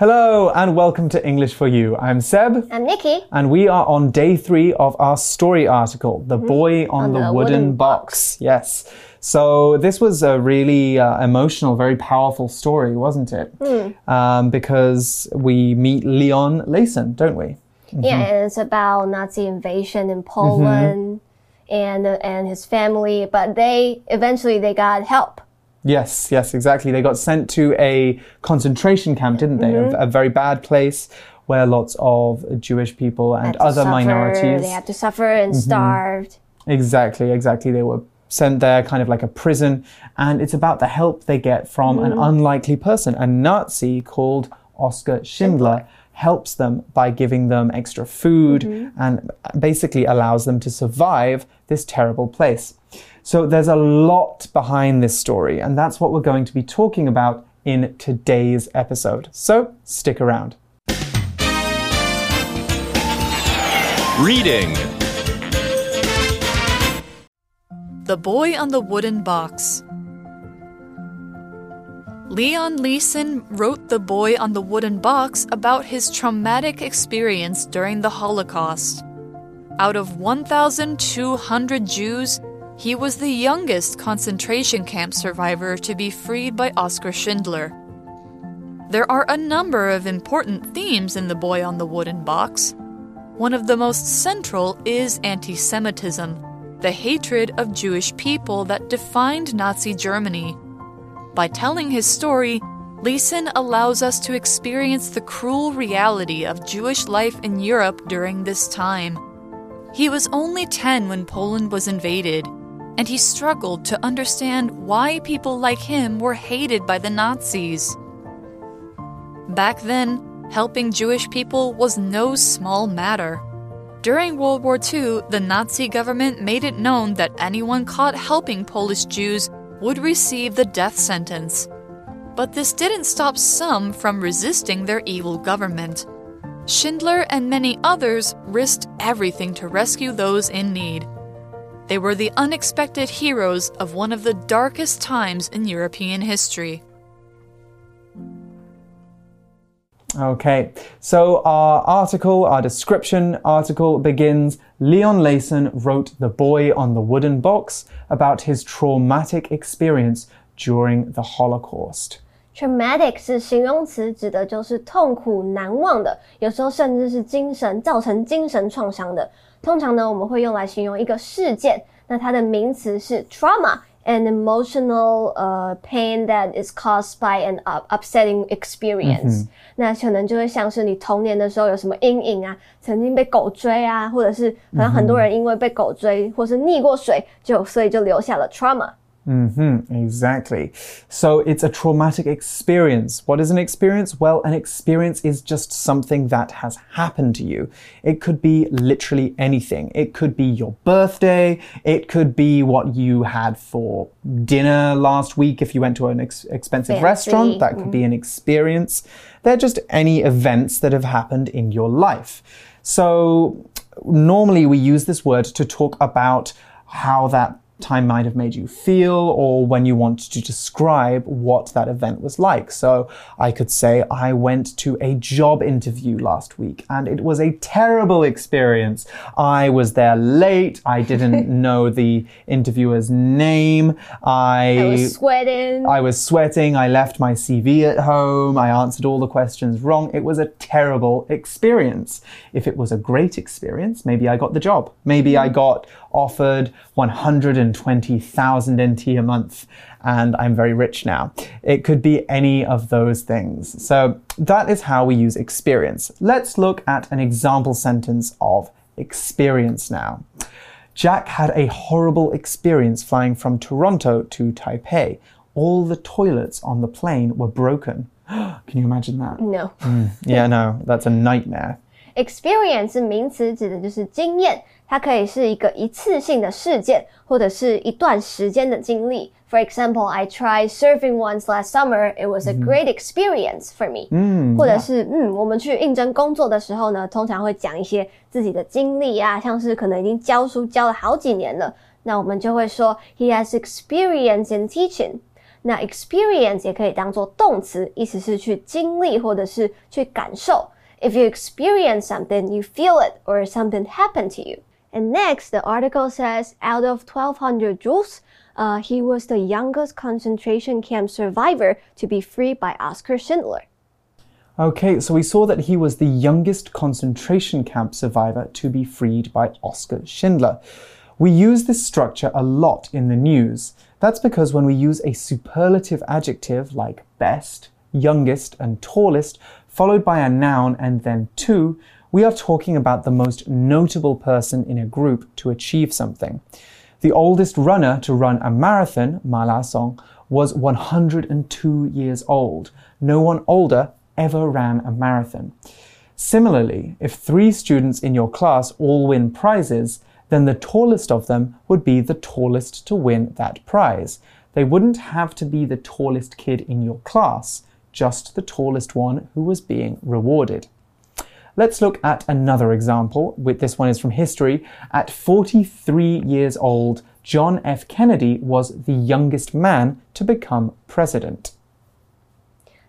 Hello and welcome to English for You. I'm Seb. I'm Nikki. And we are on day three of our story article, The Boy on, On the, the Wooden, Wooden box. Yes. So this was a really uh, emotional, very powerful story, wasn't it? Um, because we meet Leon Leyson, don't we? Yeah, and it's about Nazi invasion in Poland and and his family, but they eventually they got help. Yes, yes, exactly. They got sent to a concentration camp, didn't they? A, a very bad place where lots of Jewish people and other suffer, minorities. Mm-hmm. They had to suffer and starved. Exactly, exactly. They were sent there kind of like a prison, and it's about the help they get from an unlikely person. A Nazi called Oskar Schindler helps them by giving them extra food mm-hmm. and basically allows them to survive this terrible place. So there's a lot behind this story, and that's what we're going to be talking about in today's episode. So stick around. Reading The Boy on the Wooden Box. Leon Leyson wrote The Boy on the Wooden Box about his traumatic experience during the Holocaust. Out of 1,200 Jews, he was the youngest concentration camp survivor to be freed by Oskar Schindler. There are a number of important themes in The Boy on the Wooden Box. One of the most central is anti Semitism, the hatred of Jewish people that defined Nazi Germany. By telling his story, Leyson allows us to experience the cruel reality of Jewish life in Europe during this time. He was only 10 when Poland was invaded, and he struggled to understand why people like him were hated by the Nazis. Back then, helping Jewish people was no small matter. During World War II, the Nazi government made it known that anyone caught helping Polish Jews would receive the death sentence. But this didn't stop some from resisting their evil government. Schindler and many others risked everything to rescue those in need. They were the unexpected heroes of one of the darkest times in European history. Okay, so our article, our description article begins Leon Leyson wrote The Boy on the Wooden Box about his traumatic experience during the Holocaust. Traumatic 是形容词，指的就是痛苦难忘的，有时候甚至是精神造成精神创伤的。通常呢，我们会用来形容一个事件，那它的名词是 trauma。An emotional uh, pain that is caused by an up upsetting experience，、那可能就会像是你童年的时候有什么阴影啊，曾经被狗追啊，或者是好像很多人因为被狗追或是溺过水，就所以就留下了 trauma。Hmm exactly. So it's a traumatic experience. What is an experience? Well, an experience is just something that has happened to you. It could be literally anything. It could be your birthday. It could be what you had for dinner last week if you went to an ex- expensive Fancy. restaurant. That could be an experience. They're just any events that have happened in your life. So normally we use this word to talk about how that time might have made you feel or when you want to describe what that event was like. So I could say, I went to a job interview last week and it was a terrible experience. I was there late. I didn't know the interviewer's name. I I, was sweating. I was sweating. I left my CV at home. I answered all the questions wrong. It was a terrible experience. If it was a great experience, maybe I got the job. Maybe I mm-hmm. got offered 120,000 NT a month and I'm very rich now. It could be any of those things. So that is how we use experience. Let's look at an example sentence of experience now. Jack had a horrible experience flying from Toronto to Taipei. All the toilets on the plane were broken. Can you imagine that? no. Yeah, no, that's a nightmare. Experience 是名词，指的就是经验， 它可以是一个一次性的事件，或者是一段时间的经历。For example, I tried surfing once last summer. It was a great experience for me. 嗯，或者是嗯，我们去应征工作的时候呢，通常会讲一些自己的经历啊，像是可能已经教书教了好几年了，那我们就会说 he has experience in teaching。那 experience 也可以当做动词，意思是去经历或者是去感受。If you experience something, you feel it or something happened to you. And next, the article says out of 1200 Jews, uh, he was the youngest concentration camp survivor to be freed by Oskar Schindler. Okay, so we saw that he was the youngest concentration camp survivor to be freed by Oskar Schindler. We use this structure a lot in the news. That's because when we use a superlative adjective like best, youngest, and tallest, followed by a noun and then to, we are talking about the most notable person in a group to achieve something. The oldest runner to run a marathon, Malasong, was 102 years old. No one older ever ran a marathon. Similarly, if three students in your class all win prizes, then the tallest of them would be the tallest to win that prize. They wouldn't have to be the tallest kid in your class, just the tallest one who was being rewarded. Let's look at another example. This one is from history. At 43 years old, John F. Kennedy was the youngest man to become president.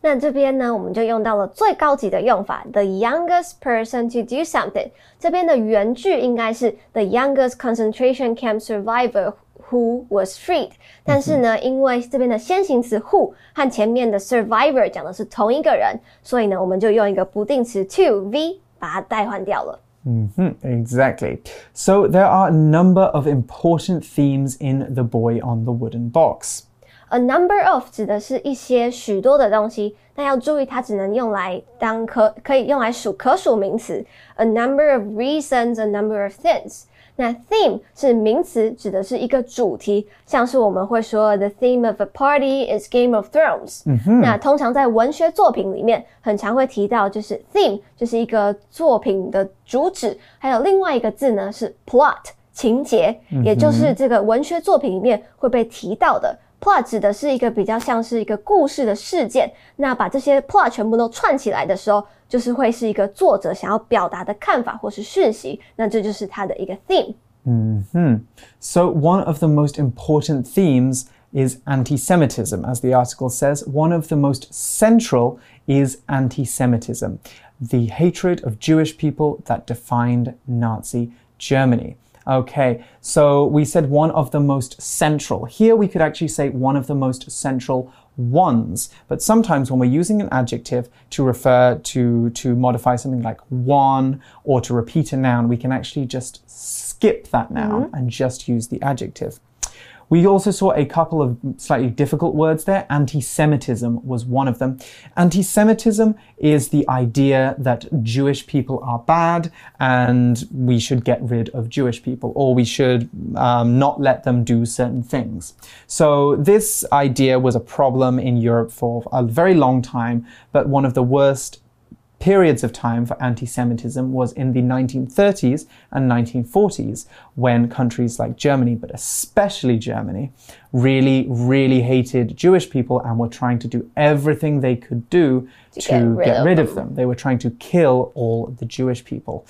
那这边呢，我们就用到了最高级的用法，the youngest person to do something。这边的原句应该是 the youngest concentration camp survivor who was freed。但是呢，因为这边的先行词 who 和前面的 survivor 讲的是同一个人，所以呢，我们就用一个不定词 to v 把它代换掉了。Mm -hmm, exactly. So there are a number of important themes in The Boy on the Wooden Box. A number of 指的是一些许多的东西，但要注意它只能用来当可可以用来数可数名词。A number of reasons, a number of things. 那 theme 是名词，指的是一个主题，像是我们会说 the theme of a party is Game of Thrones。嗯哼。那通常在文学作品里面，很常会提到就是 theme 就是一个作品的主旨，还有另外一个字呢是 plot 情节，也就是这个文学作品里面会被提到的。plot 指的是一个比较像是一个故事的事件，那把这些 plot 全部都串起来的时候。就是会是一个作者想要表达的看法或是讯息，那这就是他的一个 theme。Mm hmm. So, one of the most important themes is anti Semitism. As the article says, one of the most central is anti Semitism, the hatred of Jewish people that defined Nazi Germany. Okay, so we said one of the most central. Here we could actually say one of the most central ones. But sometimes when we're using an adjective to refer to, to modify something like one or to repeat a noun, we can actually just skip that noun mm -hmm. and just use the adjective. We also saw a couple of slightly difficult words there. Anti Semitism was one of them. Anti Semitism is the idea that Jewish people are bad and we should get rid of Jewish people or we should um, not let them do certain things. So, this idea was a problem in Europe for a very long time, but one of the worst periods of time for anti Semitism was in the 1930s and 1940s, when countries like Germany, but especially Germany, really, really hated Jewish people and were trying to do everything they could do to, to get, rid, get of, rid of, them. They were trying to kill all the Jewish people.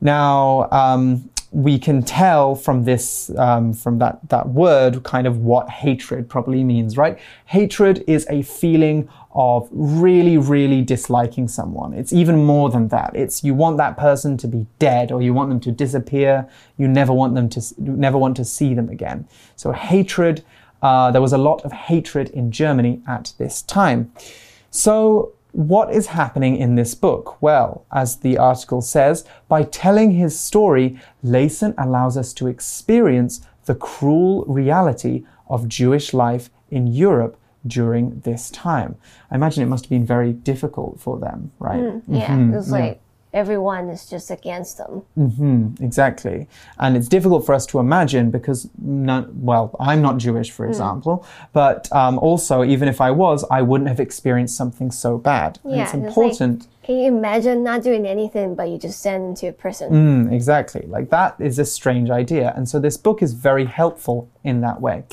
Now, um, we can tell from this, um, from that, that word, kind of what hatred probably means, right? Hatred is a feeling of really, really disliking someone. It's even more than that. It's you want that person to be dead or you want them to disappear. You never want them to, never want to see them again. So hatred, uh, there was a lot of hatred in Germany at this time. So what is happening in this book? Well, as the article says, by telling his story, Leyson allows us to experience the cruel reality of Jewish life in Europe during this time. I imagine it must have been very difficult for them, right? Mm, yeah, mm -hmm. it was like everyone is just against them. Mm-hmm, exactly. And it's difficult for us to imagine because, well, I'm not Jewish, for mm. example, but um, also, even if I was, I wouldn't have experienced something so bad. Yeah, and it's important. Like Can you imagine not doing anything but you just send them to a prison? Mm, exactly. Like that is a strange idea. And so this book is very helpful in that way.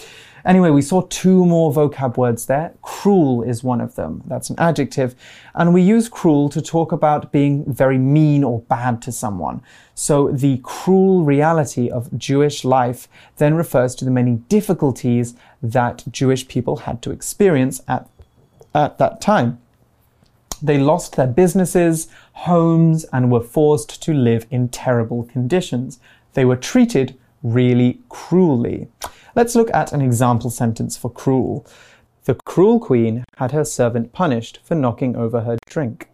Anyway, we saw two more vocab words there. Cruel is one of them. That's an adjective. And we use cruel to talk about being very mean or bad to someone. So the cruel reality of Jewish life then refers to the many difficulties that Jewish people had to experience at, at that time. They lost their businesses, homes, and were forced to live in terrible conditions. They were treated really cruelly. Let's look at an example sentence for cruel. The cruel queen had her servant punished for knocking over her drink.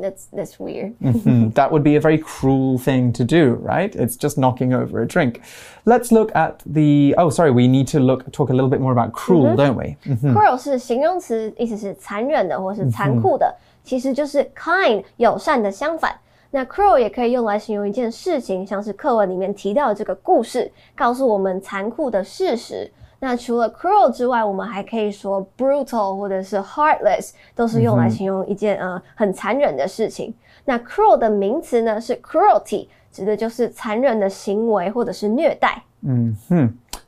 That's that's weird. Hmm, that would be a very cruel thing to do, right? It's just knocking over a drink. Let's look at the. Oh, sorry, we need to look talk a little bit more about cruel, don't we? Cruel 是形容词，意思是残忍的或是残酷的，其实就是 kind 友善的相反。 那 cruel 也可以用来形容一件事情，像是课文里面提到的这个故事，告诉我们残酷的事实。那除了 cruel 之外，我们还可以说 brutal 或者是 heartless，都是用来形容一件、呃很残忍的事情。那 cruel 的名词呢是 cruelty，指的就是残忍的行为或者是虐待。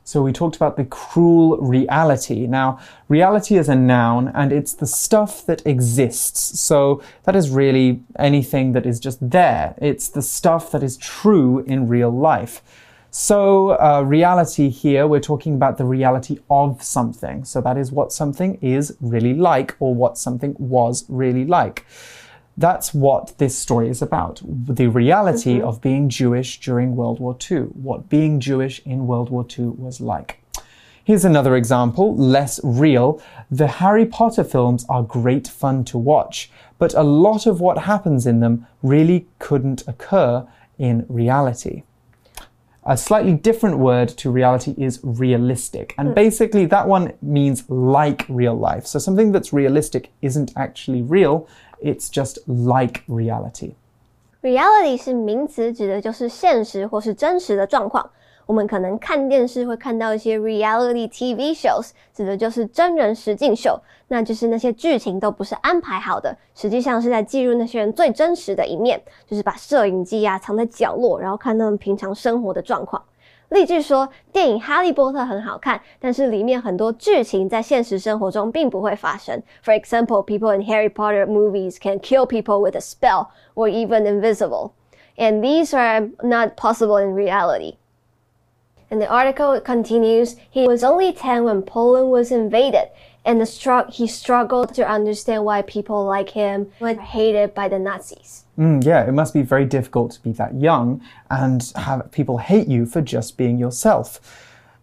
So we talked about the cruel reality. Now, reality is a noun and it's the stuff that exists. So that is really anything that is just there. It's the stuff that is true in real life. So, uh, reality here, we're talking about the reality of something. So that is what something is really like or what something was really like. That's what this story is about. The reality mm-hmm. of being Jewish during World War II, what being Jewish in World War II was like. Here's another example, less real. The Harry Potter films are great fun to watch, but a lot of what happens in them really couldn't occur in reality. A slightly different word to reality is realistic. And hmm. basically, that one means like real life. So something that's realistic isn't actually real, it's just like reality. Reality 是名词，指的就是现实或是真实的状况。我们可能看电视会看到一些 reality TV shows，指的就是真人实境秀，那就是那些剧情都不是安排好的，实际上是在记录那些人最真实的一面，就是把摄影机啊藏在角落，然后看他们平常生活的状况。例句说，电影《哈利波特》很好看，但是里面很多剧情在现实生活中并不会发生。For example, people in Harry Potter movies can kill people with a spell or even invisible, and these are not possible in reality. And the article continues, he was only 10 when Poland was invaded, and the str- he struggled to understand why people like him were hated by the Nazis. Mm, yeah, it must be very difficult to be that young and have people hate you for just being yourself.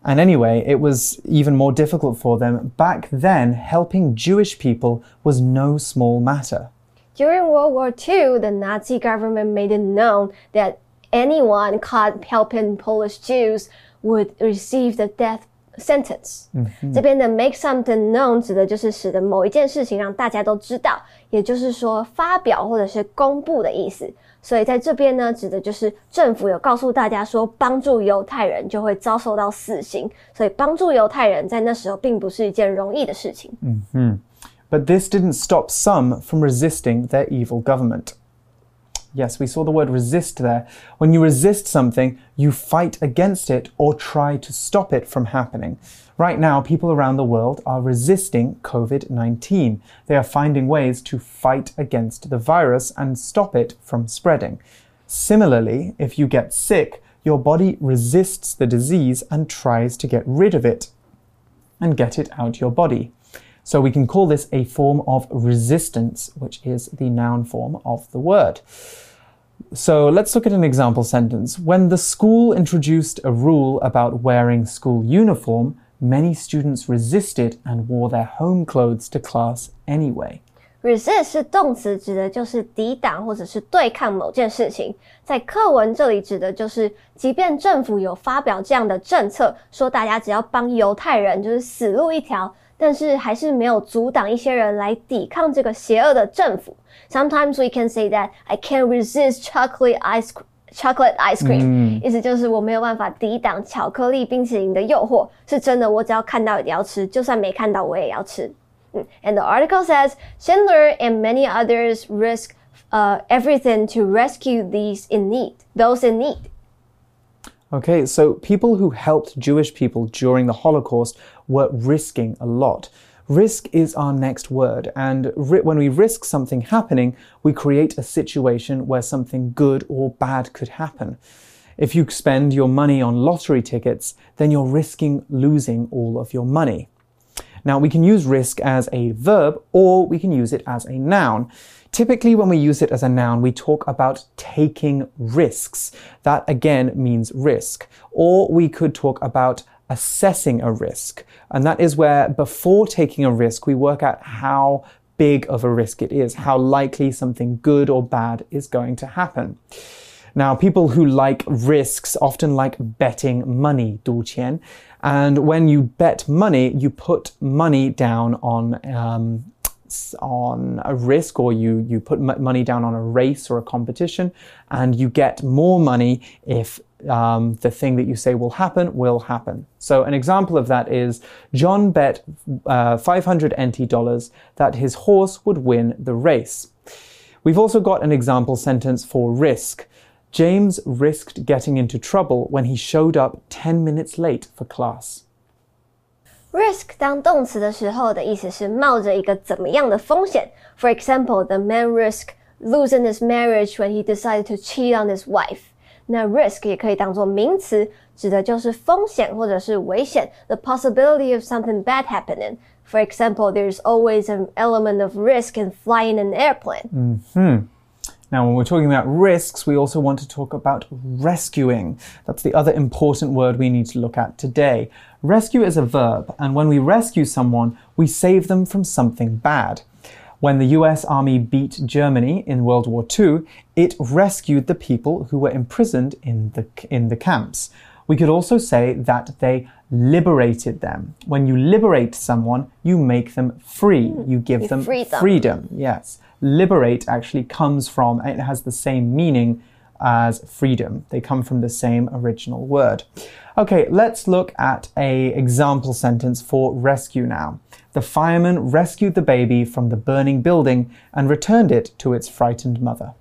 And anyway, it was even more difficult for them. Back then, helping Jewish people was no small matter. During World War II, the Nazi government made it known that anyone caught helping Polish Jews would receive the death sentence。这边的 make something known 指的就是使得某一件事情让大家都知道，也就是说发表或者是公布的意思。所以在这边呢，指的就是政府有告诉大家说，帮助犹太人就会遭受到死刑。所以帮助犹太人在那时候并不是一件容易的事情。But this didn't stop some from resisting their evil government. Yes, we saw the word resist there. When you resist something, you fight against it or try to stop it from happening. Right now, people around the world are resisting COVID 19. They are finding ways to fight against the virus and stop it from spreading. Similarly, if you get sick, your body resists the disease and tries to get rid of it and get it out your body. So we can call this a form of resistance, which is the noun form of the word. So let's look at an example sentence. When the school introduced a rule about wearing school uniform, many students resisted and wore their home clothes to class anyway. resist 是动词，指的就是抵挡或者是对抗某件事情。在课文这里指的就是，即便政府有发表这样的政策，说大家只要帮犹太人就是死路一条， 但是还是没有阻挡一些人来抵抗这个邪恶的政府。Sometimes we can say that I can't resist chocolate ice chocolate ice cream，、意思就是我没有办法抵挡巧克力冰淇淋的诱惑。是真的，我只要看到一定要吃，就算没看到我也要吃。And the article says Schindler and many others risked uh, everything to rescue these in need, those in need. Okay, so people who helped Jewish people during the Holocaust were risking a lot. Risk is our next word, and when we risk something happening, we create a situation where something good or bad could happen. If you spend your money on lottery tickets, then you're risking losing all of your money. Now, we can use risk as a verb or we can use it as a noun. Typically, when we use it as a noun, we talk about taking risks. That again means risk. Or we could talk about assessing a risk. And that is where before taking a risk, we work out how big of a risk it is, how likely something good or bad is going to happen. Now, people who like risks often like betting money, 赌钱. And when you bet money, you put money down on um, on a risk or you, you put money down on a race or a competition and you get more money if um, the thing that you say will happen will happen. So an example of that is John bet uh, 500 NT dollars that his horse would win the race. We've also got an example sentence for risk. James risked getting into trouble when he showed up 10 minutes late for class. Risk 当动词的时候的意思是冒着一个怎么样的风险。For example, the man risked losing his marriage when he decided to cheat on his wife. 那 risk 也可以当做名词，指的就是风险或者是危险，the possibility of something bad happening. For example, there's always an element of risk in flying an airplane. Mm hmm. Now, when we're talking about risks, we also want to talk about rescuing. That's the other important word we need to look at today. Rescue is a verb, and when we rescue someone, we save them from something bad. When the US Army beat Germany in World War II, it rescued the people who were imprisoned in the, in the camps. We could also say that they liberated them. When you liberate someone, you make them free. Hmm. You give you them freedom. freedom. Yes liberate actually comes from, it has the same meaning as freedom. They come from the same original word. Okay, let's look at a example sentence for rescue now. The fireman rescued the baby from the burning building and returned it to its frightened mother.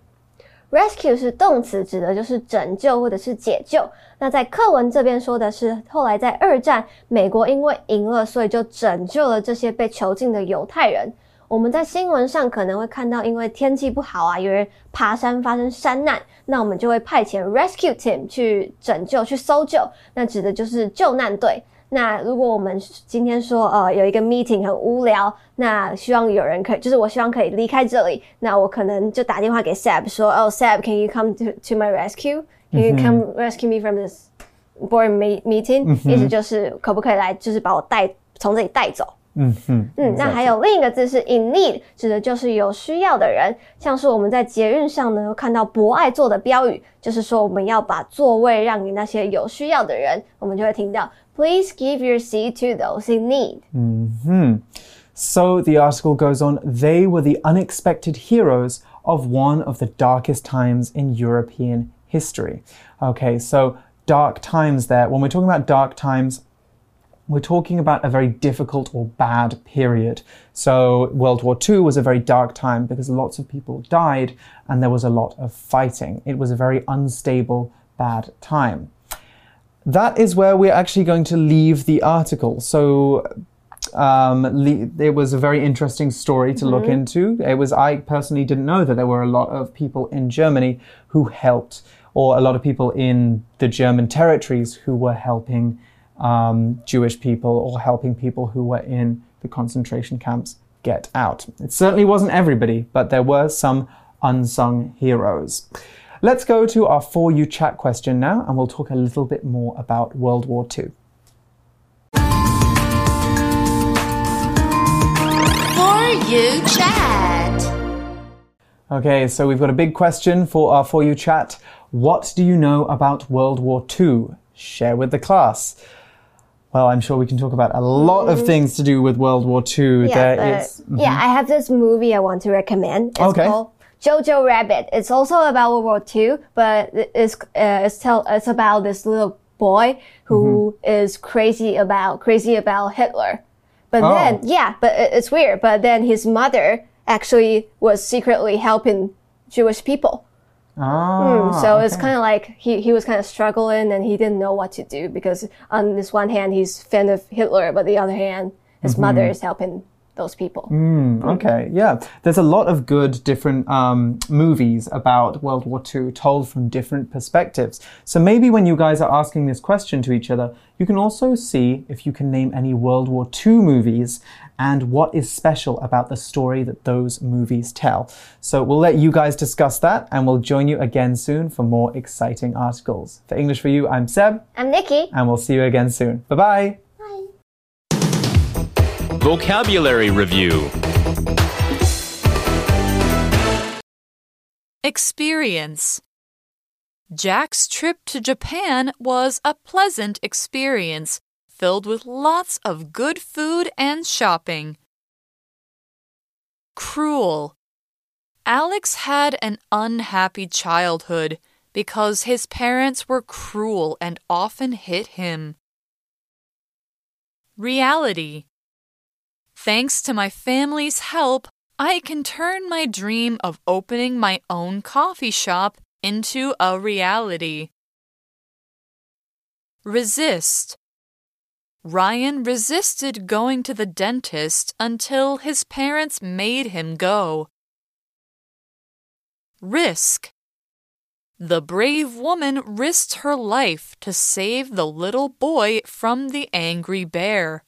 Rescue 是动词，指的就是拯救或者是解救。那在课文这边说的是，后来在二战，美国因为赢了，所以就拯救了这些被囚禁的犹太人。 我们在新闻上可能会看到，因为天气不好啊，有人爬山发生山难，那我们就会派遣 rescue team 去拯救、去搜救，那指的就是救难队。那如果我们今天说，呃，有一个 meeting 很无聊，那希望有人可以，就是我希望可以离开这里，那我可能就打电话给 Sab 说，哦，Sab，can you come to to my rescue？Can you come rescue me from this boring meeting？意思就是可不可以来，就是把我带从这里带走。嗯哼，嗯，那还有另一个字是 in need，指的就是有需要的人，像是我们在捷运上呢看到博爱座的标语，就是说我们要把座位让给那些有需要的人，我们就会听到 Please give your seat to those in need。嗯哼，So the article goes on. They were the unexpected heroes of one of the darkest times in European history. Okay, so dark times there. When we're talking about dark times we're talking about a very difficult or bad period. So, World War II was a very dark time because lots of people died and there was a lot of fighting. It was a very unstable, bad time. That is where we're actually going to leave the article. So, um, it was a very interesting story to look mm -hmm. into. It was, I personally didn't know that there were a lot of people in Germany who helped, or a lot of people in the German territories who were helping um, Jewish people or helping people who were in the concentration camps get out. It certainly wasn't everybody, but there were some unsung heroes. Let's go to our For You chat question now, and we'll talk a little bit more about World War II. For You chat. Okay, so we've got a big question for our For You chat. What do you know about World War II? Share with the class. Well, I'm sure we can talk about a lot of mm. things to do with World War II. Yeah, there is, mm -hmm. yeah. I have this movie I want to recommend. It's okay. called Jojo Rabbit. It's also about World War II, but it's uh, it's tell it's about this little boy who mm -hmm. is crazy about crazy about Hitler. But oh. then, yeah, but it's weird. But then his mother actually was secretly helping Jewish people. Ah, Mm, so it's kind of like he, he was kind of struggling and he didn't know what to do because on this one hand he's fan of Hitler, but the other hand his Mm-hmm. mother is helping those people. Mm, okay, yeah. There's a lot of good different um, movies about World War II told from different perspectives. So maybe when you guys are asking this question to each other, you can also see if you can name any World War II movies and what is special about the story that those movies tell. So we'll let you guys discuss that and we'll join you again soon for more exciting articles. For English for You, I'm Seb, I'm Nikki. and we'll see you again soon. Bye bye. Vocabulary Review Experience. Jack's trip to Japan was a pleasant experience, filled with lots of good food and shopping. Cruel. Alex had an unhappy childhood because his parents were cruel and often hit him. Reality. Thanks to my family's help, I can turn my dream of opening my own coffee shop into a reality. Resist. Ryan resisted going to the dentist until his parents made him go. Risk. The brave woman risked her life to save the little boy from the angry bear.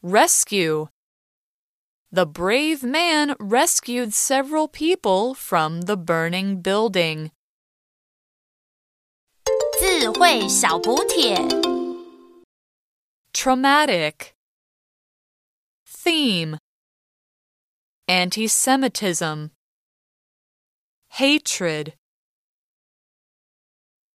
Rescue. The brave man rescued several people from the burning building. 智慧小补帖。 Traumatic. Theme. Anti Semitism. Hatred.